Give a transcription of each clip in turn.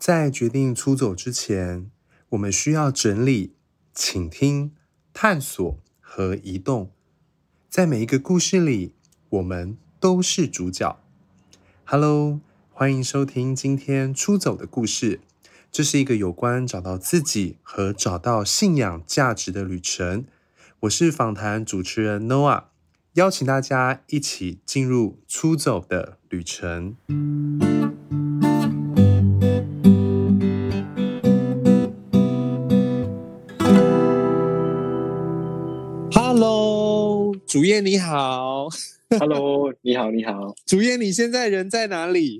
在决定出走之前，我们需要整理、倾听、探索和移动。在每一个故事里，我们都是主角。Hello，欢迎收听今天出走的故事。这是一个有关找到自己和找到信仰价值的旅程。我是访谈主持人 Noah，邀请大家一起进入出走的旅程。主页你好。Hello，你好，你好。主页，你现在人在哪里？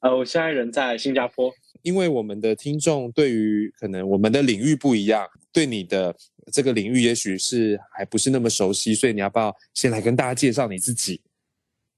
呃，我现在人在新加坡。因为我们的听众对于可能我们的领域不一样，对你的这个领域也许是还不是那么熟悉，所以你要不要先来跟大家介绍你自己？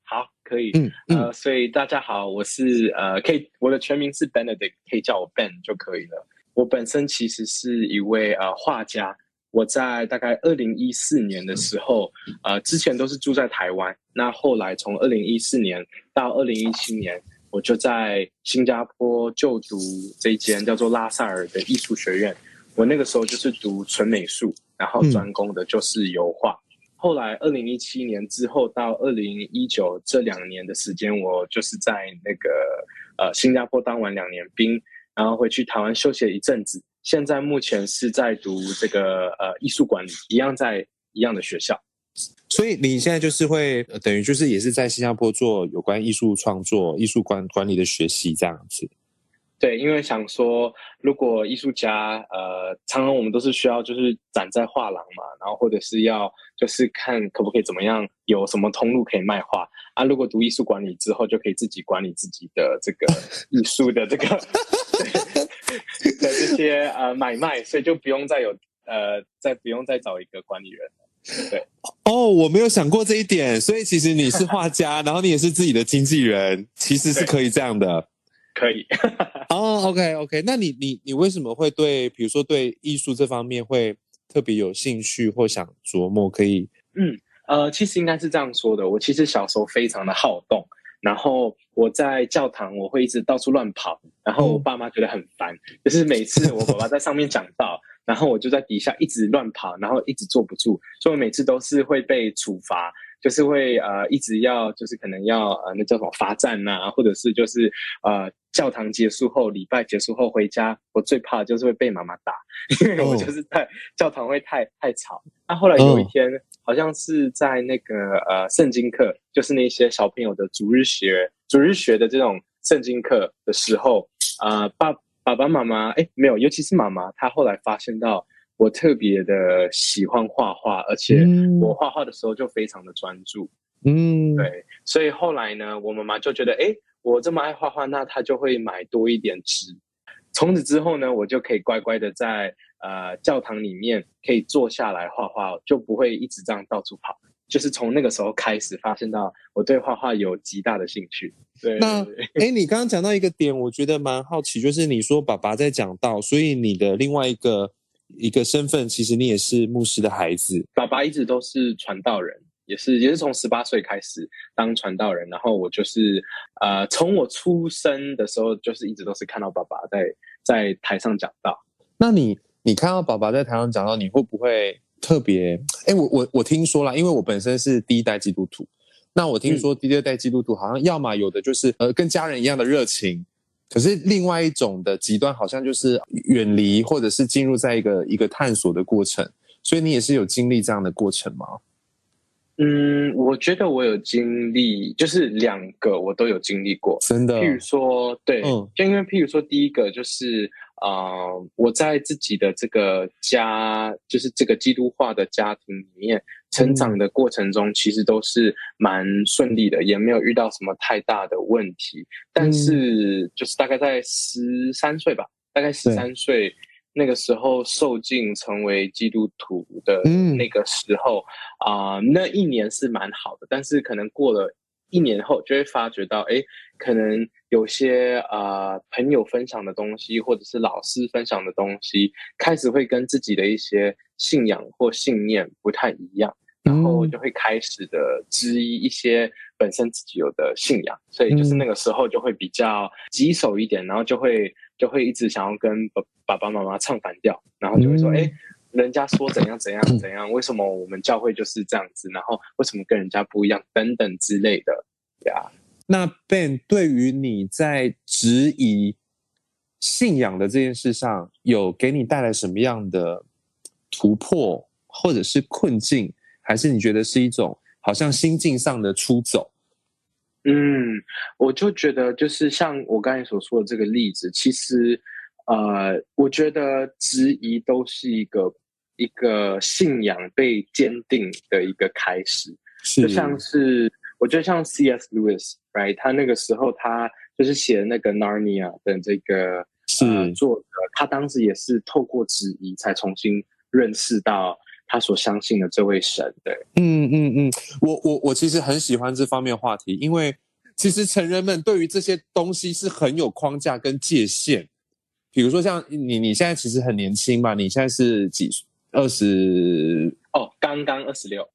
好，可以。嗯，嗯呃，所以大家好，我是呃，可以，我的全名是 Benedict，可以叫我 Ben 就可以了。我本身其实是一位呃画家，我在大概二零一四年的时候，呃，之前都是住在台湾，那后来从二零一四年到二零一七年。我就在新加坡就读这一间叫做拉萨尔的艺术学院。我那个时候就是读纯美术，然后专攻的就是油画。后来二零一七年之后到二零一九这两年的时间，我就是在那个呃新加坡当完两年兵，然后回去台湾休息了一阵子。现在目前是在读这个呃艺术管理，一样在一样的学校。所以你现在就是会等于就是也是在新加坡做有关艺术创作、艺术管管理的学习这样子。对，因为想说，如果艺术家呃，常常我们都是需要就是展在画廊嘛，然后或者是要就是看可不可以怎么样，有什么通路可以卖画啊。如果读艺术管理之后，就可以自己管理自己的这个艺术的这个对 的这些呃买卖，所以就不用再有呃，再不用再找一个管理人。对哦，我没有想过这一点，所以其实你是画家，然后你也是自己的经纪人，其实是可以这样的，可以。哦，OK OK，那你你你为什么会对，比如说对艺术这方面会特别有兴趣或想琢磨？可以，嗯呃，其实应该是这样说的，我其实小时候非常的好动，然后我在教堂我会一直到处乱跑，然后我爸妈觉得很烦，嗯、就是每次我爸爸在上面讲道。然后我就在底下一直乱跑，然后一直坐不住，所以我每次都是会被处罚，就是会呃一直要就是可能要呃那叫什么罚站呐、啊，或者是就是呃教堂结束后礼拜结束后回家，我最怕的就是会被妈妈打，因为我就是在教堂会太太吵。那、啊、后来有一天、哦、好像是在那个呃圣经课，就是那些小朋友的主日学主日学的这种圣经课的时候，呃爸。爸爸妈妈，哎，没有，尤其是妈妈，她后来发现到我特别的喜欢画画，而且我画画的时候就非常的专注，嗯，对，所以后来呢，我妈妈就觉得，哎，我这么爱画画，那她就会买多一点纸。从此之后呢，我就可以乖乖的在呃教堂里面可以坐下来画画，就不会一直这样到处跑。就是从那个时候开始，发现到我对画画有极大的兴趣。对，那哎，你刚刚讲到一个点，我觉得蛮好奇，就是你说爸爸在讲道，所以你的另外一个一个身份，其实你也是牧师的孩子。爸爸一直都是传道人，也是也是从十八岁开始当传道人，然后我就是呃，从我出生的时候，就是一直都是看到爸爸在在台上讲道。那你你看到爸爸在台上讲到，你会不会？特别哎，我我我听说了，因为我本身是第一代基督徒，那我听说第二代基督徒好像要么有的就是呃跟家人一样的热情，可是另外一种的极端好像就是远离或者是进入在一个一个探索的过程，所以你也是有经历这样的过程吗？嗯，我觉得我有经历，就是两个我都有经历过，真的。譬如说，对，嗯，就因为譬如说第一个就是。啊、呃，我在自己的这个家，就是这个基督化的家庭里面成长的过程中，其实都是蛮顺利的，也没有遇到什么太大的问题。但是，就是大概在十三岁吧，大概十三岁那个时候受尽成为基督徒的那个时候啊、呃，那一年是蛮好的。但是可能过了一年后，就会发觉到，哎，可能。有些啊、呃、朋友分享的东西，或者是老师分享的东西，开始会跟自己的一些信仰或信念不太一样，然后就会开始的质疑一些本身自己有的信仰，所以就是那个时候就会比较棘手一点，然后就会就会一直想要跟爸爸妈妈唱反调，然后就会说，哎、嗯。人家说怎样怎样 怎样，为什么我们教会就是这样子？然后为什么跟人家不一样？等等之类的，对啊。那 Ben 对于你在质疑信仰的这件事上，有给你带来什么样的突破，或者是困境，还是你觉得是一种好像心境上的出走？嗯，我就觉得就是像我刚才所说的这个例子，其实呃，我觉得质疑都是一个。一个信仰被坚定的一个开始，是就像是我觉得像 C.S. Lewis，right？他那个时候他就是写那个 Narnia 的这个是、呃、作者，他当时也是透过质疑才重新认识到他所相信的这位神。对，嗯嗯嗯，我我我其实很喜欢这方面话题，因为其实成人们对于这些东西是很有框架跟界限。比如说像你，你现在其实很年轻嘛，你现在是几岁？二十哦，刚刚二十六，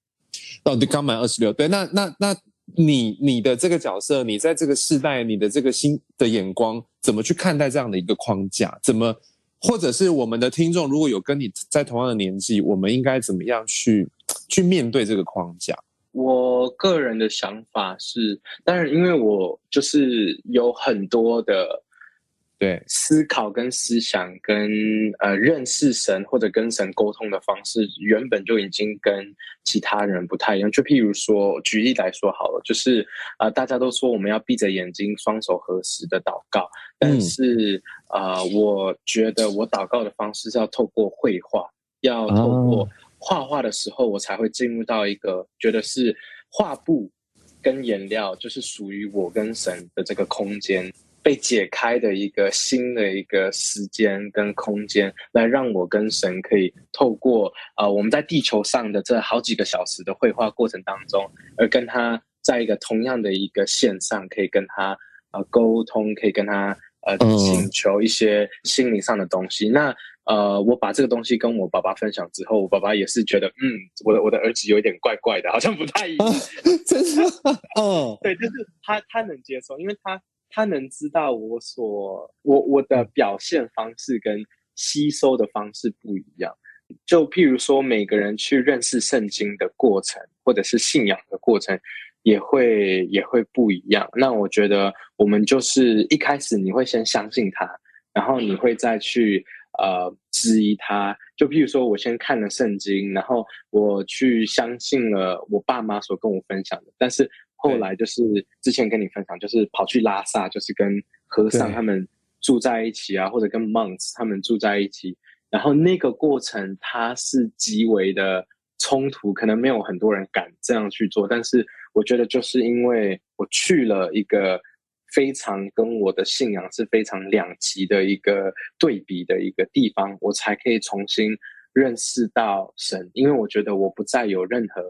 哦，对，刚满二十六。对，那那那你你的这个角色，你在这个世代，你的这个新的眼光，怎么去看待这样的一个框架？怎么，或者是我们的听众如果有跟你在同样的年纪，我们应该怎么样去去面对这个框架？我个人的想法是，当然，因为我就是有很多的。对，思考跟思想跟呃认识神或者跟神沟通的方式，原本就已经跟其他人不太一样。就譬如说，举例来说好了，就是啊、呃，大家都说我们要闭着眼睛，双手合十的祷告，但是啊、嗯呃，我觉得我祷告的方式是要透过绘画，要透过画画的时候，我才会进入到一个觉得是画布跟颜料就是属于我跟神的这个空间。被解开的一个新的一个时间跟空间，来让我跟神可以透过呃我们在地球上的这好几个小时的绘画过程当中，而跟他在一个同样的一个线上，可以跟他呃沟通，可以跟他呃请求一些心灵上的东西。那呃我把这个东西跟我爸爸分享之后，我爸爸也是觉得嗯，我的我的儿子有一点怪怪的，好像不太一样。真是？哦，对，就是他他能接受，因为他。他能知道我所我我的表现方式跟吸收的方式不一样，就譬如说每个人去认识圣经的过程，或者是信仰的过程，也会也会不一样。那我觉得我们就是一开始你会先相信他，然后你会再去呃质疑他。就譬如说我先看了圣经，然后我去相信了我爸妈所跟我分享的，但是。后来就是之前跟你分享，就是跑去拉萨，就是跟和尚他们住在一起啊，或者跟 monks 他们住在一起。然后那个过程它是极为的冲突，可能没有很多人敢这样去做。但是我觉得就是因为我去了一个非常跟我的信仰是非常两极的一个对比的一个地方，我才可以重新认识到神。因为我觉得我不再有任何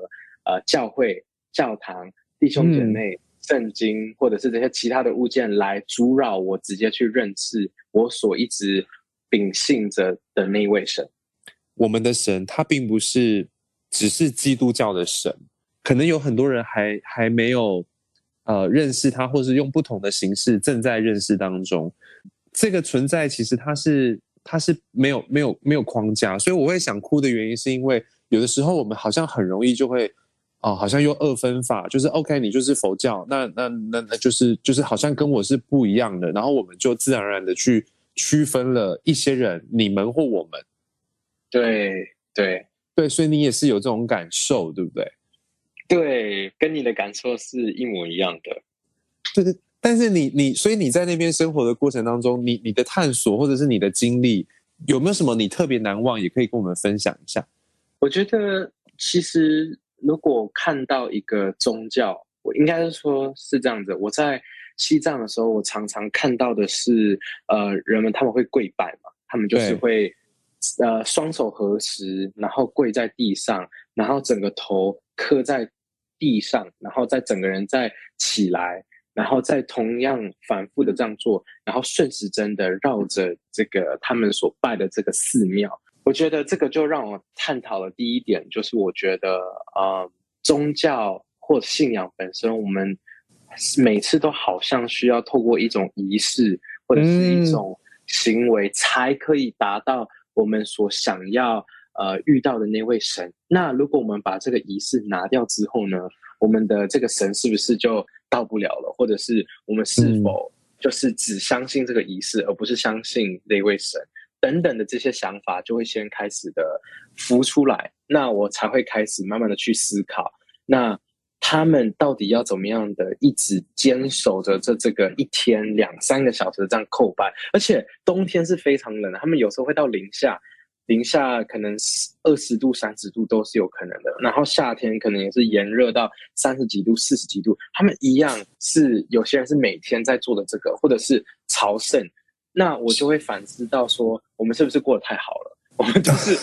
呃教会教堂。弟兄姐妹，圣经或者是这些其他的物件来阻扰我直接去认识我所一直秉信着的那位神。我们的神他并不是只是基督教的神，可能有很多人还还没有呃认识他，或是用不同的形式正在认识当中。这个存在其实它是它是没有没有没有框架，所以我会想哭的原因是因为有的时候我们好像很容易就会。哦，好像用二分法，就是 OK，你就是佛教，那那那那就是就是好像跟我是不一样的，然后我们就自然而然的去区分了一些人，你们或我们。对对对，所以你也是有这种感受，对不对？对，跟你的感受是一模一样的。对对，但是你你，所以你在那边生活的过程当中，你你的探索或者是你的经历，有没有什么你特别难忘，也可以跟我们分享一下？我觉得其实。如果看到一个宗教，我应该是说是这样子。我在西藏的时候，我常常看到的是，呃，人们他们会跪拜嘛，他们就是会，呃，双手合十，然后跪在地上，然后整个头磕在地上，然后再整个人再起来，然后再同样反复的这样做，然后顺时针的绕着这个他们所拜的这个寺庙。我觉得这个就让我探讨了第一点，就是我觉得，呃，宗教或信仰本身，我们每次都好像需要透过一种仪式或者是一种行为，才可以达到我们所想要呃遇到的那位神。那如果我们把这个仪式拿掉之后呢，我们的这个神是不是就到不了了？或者是我们是否就是只相信这个仪式，而不是相信那位神？等等的这些想法就会先开始的浮出来，那我才会开始慢慢的去思考，那他们到底要怎么样的一直坚守着这这个一天两三个小时这样叩拜，而且冬天是非常冷的，他们有时候会到零下，零下可能二十度、三十度都是有可能的，然后夏天可能也是炎热到三十几度、四十几度，他们一样是有些人是每天在做的这个，或者是朝圣。那我就会反思到说，我们是不是过得太好了？我们就是，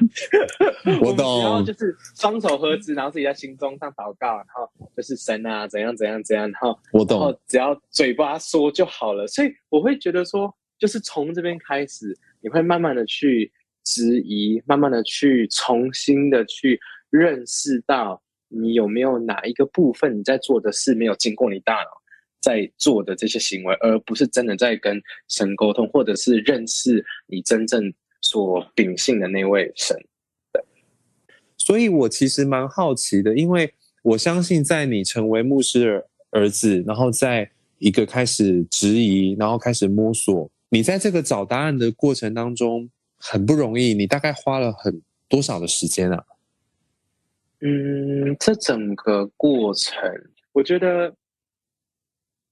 我懂，然后就是双手合十，然后自己在心中上祷告，然后就是神啊，怎样怎样怎样，然后我懂，然后只要嘴巴说就好了。所以我会觉得说，就是从这边开始，你会慢慢的去质疑，慢慢的去重新的去认识到，你有没有哪一个部分你在做的事没有经过你大脑。在做的这些行为，而不是真的在跟神沟通，或者是认识你真正所秉性的那位神。对，所以我其实蛮好奇的，因为我相信，在你成为牧师的儿子，然后在一个开始质疑，然后开始摸索，你在这个找答案的过程当中很不容易。你大概花了很多少的时间啊？嗯，这整个过程，我觉得。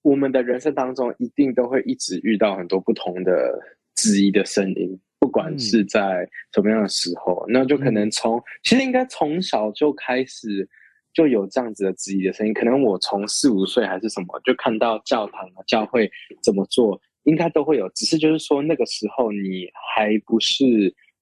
我们的人生当中，一定都会一直遇到很多不同的质疑的声音，不管是在什么样的时候，那就可能从其实应该从小就开始就有这样子的质疑的声音。可能我从四五岁还是什么，就看到教堂啊、教会怎么做，应该都会有。只是就是说，那个时候你还不是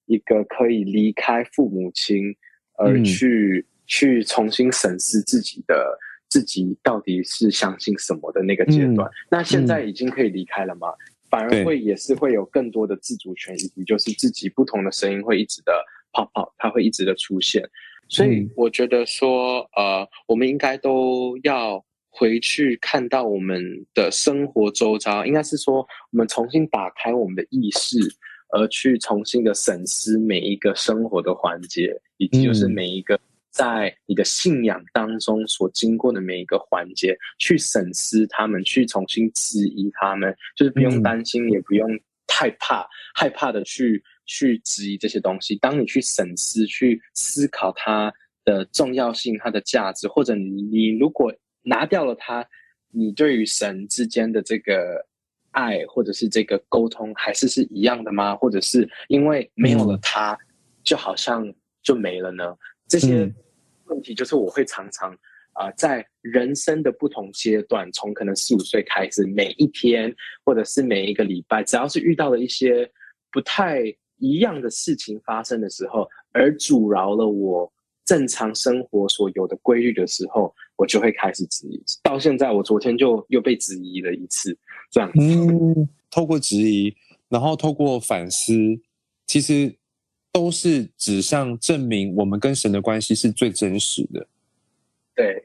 一个可以离开父母亲而去、去重新审视自己的。自己到底是相信什么的那个阶段，嗯、那现在已经可以离开了吗？嗯、反而会也是会有更多的自主权，以及就是自己不同的声音会一直的泡泡，它会一直的出现。所以我觉得说，呃，我们应该都要回去看到我们的生活周遭，应该是说，我们重新打开我们的意识，而去重新的审视每一个生活的环节，以及就是每一个。在你的信仰当中所经过的每一个环节，去审视他们，去重新质疑他们，就是不用担心，也不用害怕，害怕的去去质疑这些东西。当你去审视、去思考它的重要性、它的价值，或者你你如果拿掉了它，你对于神之间的这个爱，或者是这个沟通，还是是一样的吗？或者是因为没有了它，就好像就没了呢？这些。问题就是我会常常啊、呃，在人生的不同阶段，从可能四五岁开始，每一天或者是每一个礼拜，只要是遇到了一些不太一样的事情发生的时候，而阻挠了我正常生活所有的规律的时候，我就会开始质疑。到现在，我昨天就又被质疑了一次，这样子。嗯，透过质疑，然后透过反思，其实。都是指向证明我们跟神的关系是最真实的。对，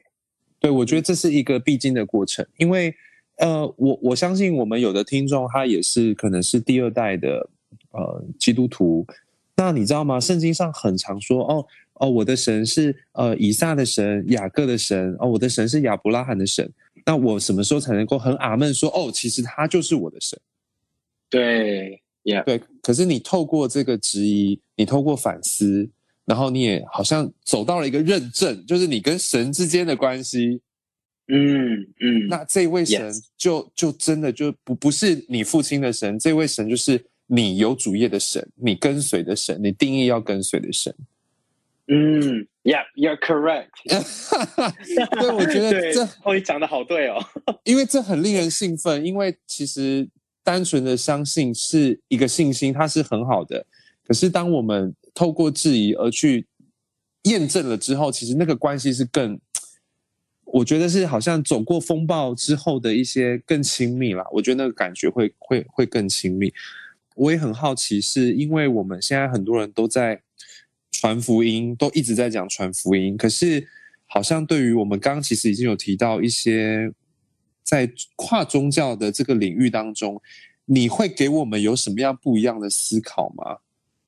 对，我觉得这是一个必经的过程，因为呃，我我相信我们有的听众他也是可能是第二代的呃基督徒。那你知道吗？圣经上很常说哦哦，我的神是呃以撒的神、雅各的神哦，我的神是亚伯拉罕的神。那我什么时候才能够很阿门说哦，其实他就是我的神？对。Yeah. 对，可是你透过这个质疑，你透过反思，然后你也好像走到了一个认证，就是你跟神之间的关系。嗯嗯，那这位神就 Yes. 就真的就不不是你父亲的神，这位神就是你有主业的神，你跟随的神，你定义要跟随的神。嗯，Yeah，you're correct。对，我觉得这哦，你讲的好对哦，因为这很令人兴奋，因为其实。单纯的相信是一个信心，它是很好的。可是当我们透过质疑而去验证了之后，其实那个关系是更，我觉得是好像走过风暴之后的一些更亲密啦。我觉得那个感觉会会会更亲密。我也很好奇，是因为我们现在很多人都在传福音，都一直在讲传福音，可是好像对于我们刚刚其实已经有提到一些，在跨宗教的这个领域当中，你会给我们有什么样不一样的思考吗？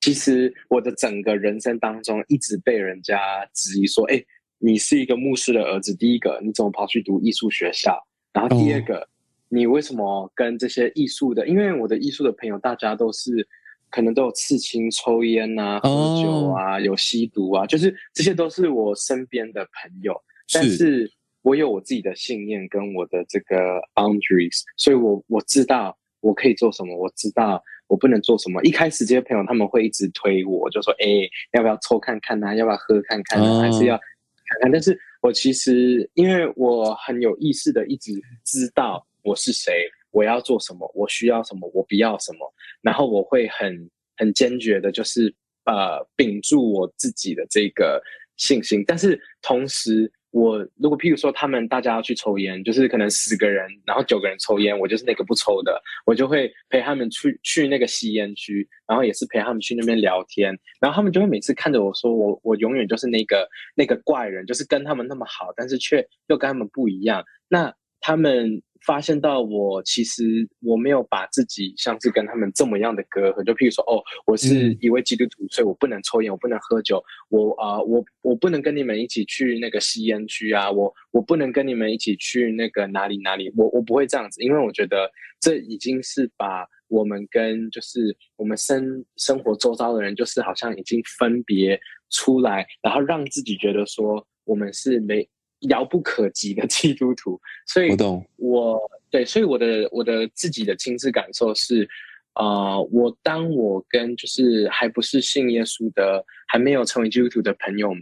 其实我的整个人生当中，一直被人家质疑说：“哎，你是一个牧师的儿子，第一个你怎么跑去读艺术学校？然后第二个，哦、你为什么跟这些艺术的？因为我的艺术的朋友，大家都是。”可能都有刺青、抽烟啊、喝酒啊、oh. 有吸毒啊，就是这些都是我身边的朋友。是。但是我有我自己的信念跟我的这个 boundaries，所以我我知道我可以做什么，我知道我不能做什么。一开始这些朋友他们会一直推我，就说：“哎、欸，要不要抽看看啊？要不要喝看看啊？Oh. 还是要看看？”但是我其实因为我很有意识的一直知道我是谁。我要做什么？我需要什么？我不要什么？然后我会很很坚决的，就是呃屏住我自己的这个信心。但是同时，我如果譬如说他们大家要去抽烟，就是可能十个人，然后九个人抽烟，我就是那个不抽的，我就会陪他们去去那个吸烟区，然后也是陪他们去那边聊天，然后他们就会每次看着我说，我我永远就是那个那个怪人，就是跟他们那么好，但是却又跟他们不一样。那他们。发现到我其实我没有把自己像是跟他们这么样的隔阂，就譬如说，哦，我是一位基督徒，所以我不能抽烟，我不能喝酒，我啊、呃，我我不能跟你们一起去那个吸烟区啊，我我不能跟你们一起去那个哪里哪里，我我不会这样子，因为我觉得这已经是把我们跟就是我们生生活周遭的人，就是好像已经分别出来，然后让自己觉得说我们是没。遥不可及的基督徒，所以我懂。我对，所以我的我的自己的亲自感受是，啊、呃，我当我跟就是还不是信耶稣的，还没有成为基督徒的朋友们，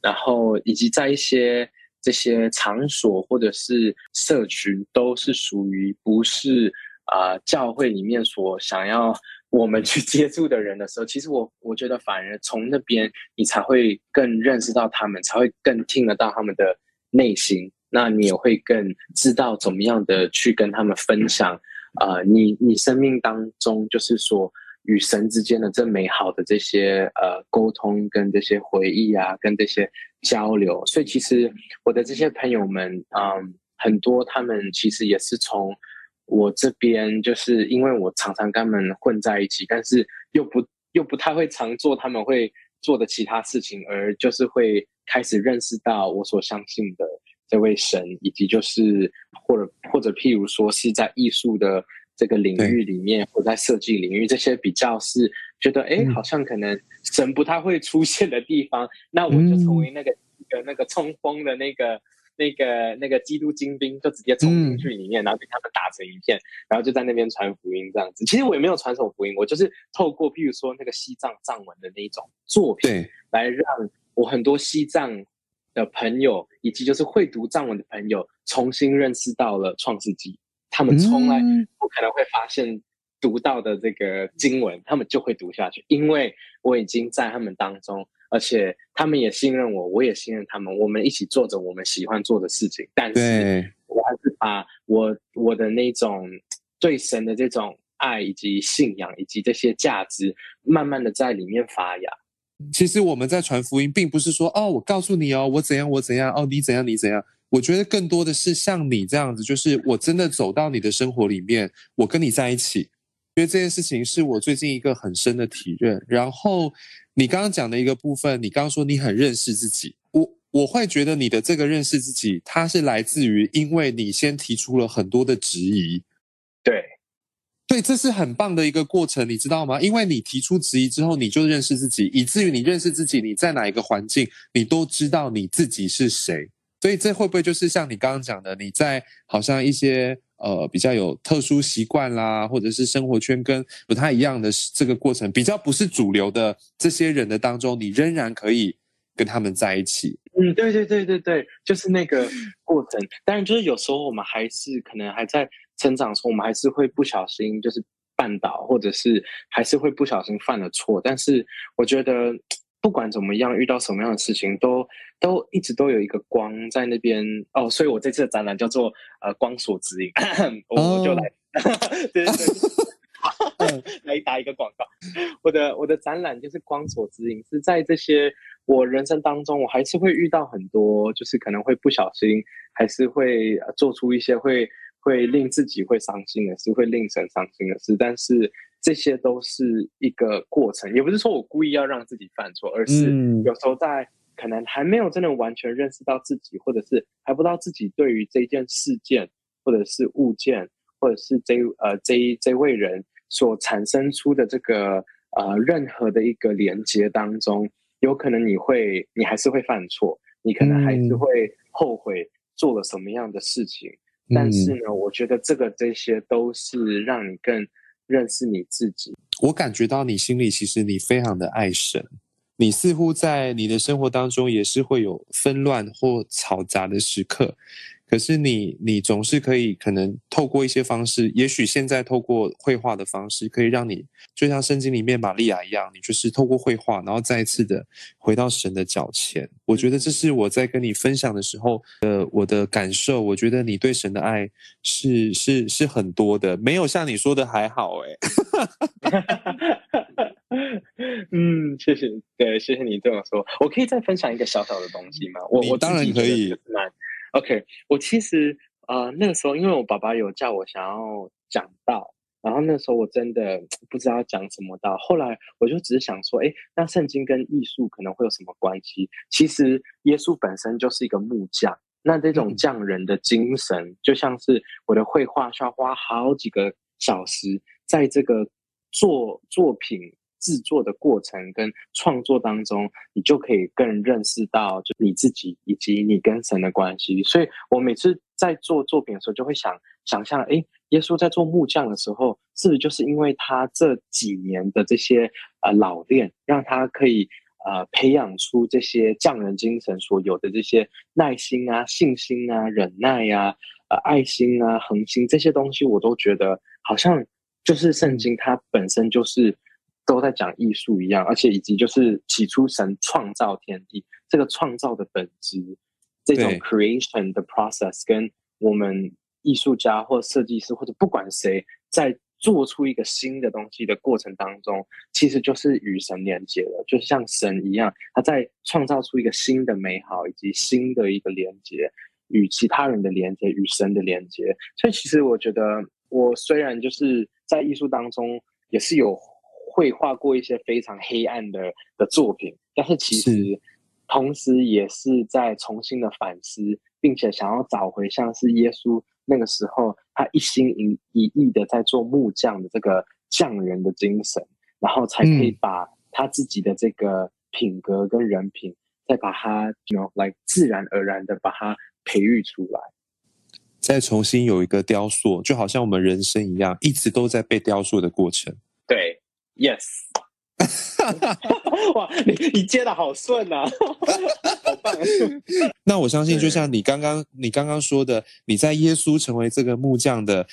然后以及在一些这些场所或者是社群，都是属于不是啊、呃、教会里面所想要我们去接触的人的时候，其实我我觉得反而从那边你才会更认识到他们，才会更听得到他们的。内心，那你也会更知道怎么样的去跟他们分享，呃，你你生命当中就是说与神之间的这美好的这些呃沟通跟这些回忆啊，跟这些交流。所以其实我的这些朋友们，嗯、很多他们其实也是从我这边，就是因为我常常跟他们混在一起，但是又不又不太会常做他们会做的其他事情，而就是会。开始认识到我所相信的这位神，以及就是或者或者譬如说是在艺术的这个领域里面，或在设计领域这些比较是觉得哎，好像可能神不太会出现的地方，那我就成为那个一个那个冲锋的那个那个那个基督精兵，就直接冲进去里面，然后跟他们打成一片，然后就在那边传福音这样子。其实我也没有传什么福音，我就是透过譬如说那个西藏藏文的那一种作品来让。我很多西藏的朋友，以及就是会读藏文的朋友，重新认识到了《创世纪》，他们从来不可能会发现读到的这个经文，他们就会读下去，因为我已经在他们当中，而且他们也信任我，我也信任他们，我们一起做着我们喜欢做的事情。但是，我还是把我我的那种对神的这种爱，以及信仰，以及这些价值，慢慢的在里面发芽。其实我们在传福音，并不是说哦，我告诉你哦，我怎样我怎样哦，你怎样你怎样。我觉得更多的是像你这样子，就是我真的走到你的生活里面，我跟你在一起。因为这件事情是我最近一个很深的体认。然后你刚刚讲的一个部分，你刚刚说你很认识自己，我我会觉得你的这个认识自己，它是来自于因为你先提出了很多的质疑，对。对，这是很棒的一个过程，你知道吗？因为你提出质疑之后，你就认识自己，以至于你认识自己，你在哪一个环境，你都知道你自己是谁。所以这会不会就是像你刚刚讲的，你在好像一些呃比较有特殊习惯啦，或者是生活圈跟不太一样的这个过程，比较不是主流的这些人的当中，你仍然可以跟他们在一起？嗯，对对对对对，就是那个过程。当然，就是有时候我们还是可能还在。成长的时候，我们还是会不小心就是绊倒，或者是还是会不小心犯了错。但是我觉得不管怎么样，遇到什么样的事情，都都一直都有一个光在那边哦。所以我这次的展览叫做呃光所指引，我就来，对对 对，来打一个广告。我的我的展览就是光所指引，是在这些我人生当中，我还是会遇到很多，就是可能会不小心，还是会做出一些会会令自己会伤心的事，会令神伤心的事。但是这些都是一个过程，也不是说我故意要让自己犯错，而是有时候在可能还没有真的完全认识到自己，或者是还不知道自己对于这件事件，或者是物件，或者是这呃这一这位人所产生出的这个。呃，任何的一个连接当中，有可能你会，你还是会犯错，你可能还是会后悔做了什么样的事情。嗯、但是呢，我觉得这个这些都是让你更认识你自己。我感觉到你心里其实你非常的爱神，你似乎在你的生活当中也是会有纷乱或嘈杂的时刻。可是你，你总是可以可能透过一些方式，也许现在透过绘画的方式，可以让你就像圣经里面玛利亚一样，你就是透过绘画，然后再一次的回到神的脚前。我觉得这是我在跟你分享的时候呃我的感受。我觉得你对神的爱是是是很多的，没有像你说的还好哎。嗯，谢谢，对，谢谢你这么说。我可以再分享一个小小的东西吗？我我当然可以。OK，我其实呃那个时候，因为我爸爸有叫我想要讲道，然后那时候我真的不知道讲什么道。后来我就只是想说，哎，那圣经跟艺术可能会有什么关系？其实耶稣本身就是一个木匠，那这种匠人的精神，嗯、就像是我的绘画需要花好几个小时，在这个作作品。制作的过程跟创作当中，你就可以更认识到就你自己以及你跟神的关系。所以我每次在做作品的时候，就会想想象，哎，耶稣在做木匠的时候，是不是就是因为他这几年的这些呃老练，让他可以呃培养出这些匠人精神所有的这些耐心啊、信心啊、忍耐呀、啊、呃爱心啊、恒心这些东西，我都觉得好像就是圣经它本身就是。都在讲艺术一样，而且以及就是起初神创造天地这个创造的本质，这种 creation 的 process 跟我们艺术家或设计师或者不管谁在做出一个新的东西的过程当中，其实就是与神连接了，就是像神一样，他在创造出一个新的美好以及新的一个连接，与其他人的连接，与神的连接。所以其实我觉得，我虽然就是在艺术当中也是有。会画过一些非常黑暗的的作品，但是其实同时也是在重新的反思，并且想要找回像是耶稣那个时候他一心一一意的在做木匠的这个匠人的精神，然后才可以把他自己的这个品格跟人品，嗯、再把它 like 自然而然的把它培育出来，再重新有一个雕塑，就好像我们人生一样，一直都在被雕塑的过程。对。Yes，哇，你你接的好顺啊，好棒！那我相信，就像你刚刚你刚刚说的，你在耶稣成为这个木匠的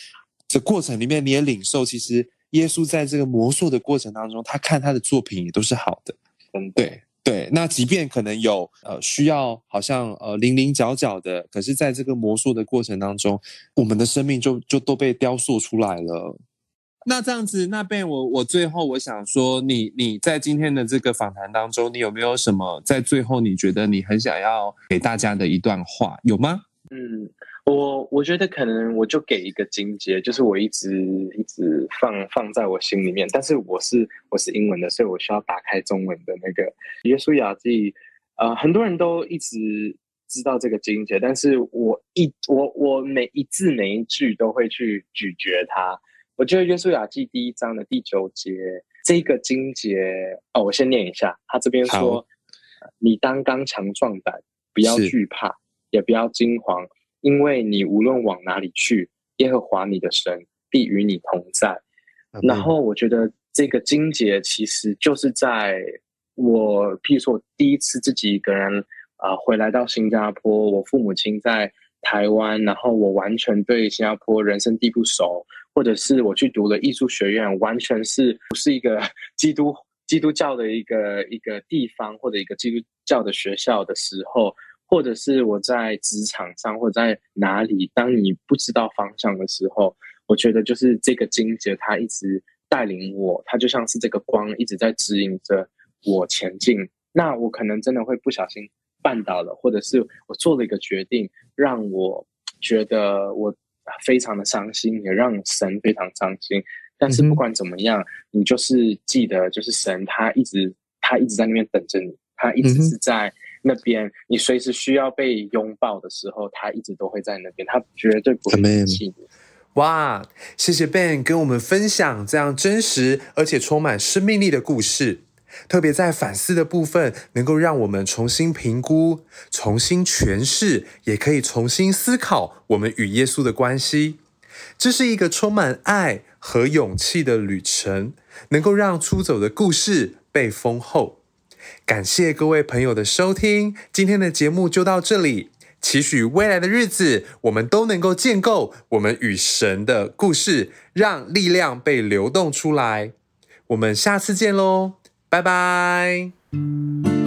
这过程里面，你也领受，其实耶稣在这个魔术的过程当中，他看他的作品也都是好的。嗯，对对。那即便可能有呃需要，好像呃零零角角的，可是在这个魔术的过程当中，我们的生命就就都被雕塑出来了。那这样子，那 Ben，我我最后我想说你，你在今天的这个访谈当中，你有没有什么在最后你觉得你很想要给大家的一段话，有吗？嗯，我我觉得可能我就给一个经节，就是我一直一直放放在我心里面，但是我是我是英文的，所以我需要打开中文的那个耶稣雅记。呃，很多人都一直知道这个经节，但是我一我我每一字每一句都会去咀嚼它。我觉得《约书亚记》第一章的第九节这个经节哦，我先念一下。他这边说：“你当刚强壮胆，不要惧怕，也不要惊慌，因为你无论往哪里去，耶和华你的神必与你同在。嗯”然后我觉得这个经节其实就是在我，譬如说我第一次自己一个人啊、呃、回来到新加坡，我父母亲在台湾，然后我完全对新加坡人生地不熟。或者是我去读了艺术学院，完全是不是一个 基督基督教的一个一个地方，或者一个基督教的学校的时候，或者是我在职场上或者在哪里，当你不知道方向的时候，我觉得就是这个经节，它一直带领我，它就像是这个光一直在指引着我前进。那我可能真的会不小心绊倒了，或者是我做了一个决定，让我觉得我非常的伤心，也让神非常伤心。但是不管怎么样，嗯、你就是记得，就是神他一直他一直在那边等着你，他一直是在那边，嗯、你随时需要被拥抱的时候，他一直都会在那边，他绝对不会离弃你。哇，谢谢 Ben 跟我们分享这样真实而且充满生命力的故事，特别在反思的部分，能够让我们重新评估、重新诠释，也可以重新思考我们与耶稣的关系。这是一个充满爱和勇气的旅程，能够让出走的故事被丰厚。感谢各位朋友的收听，今天的节目就到这里。期许未来的日子，我们都能够建构我们与神的故事，让力量被流动出来。我们下次见喽，拜拜。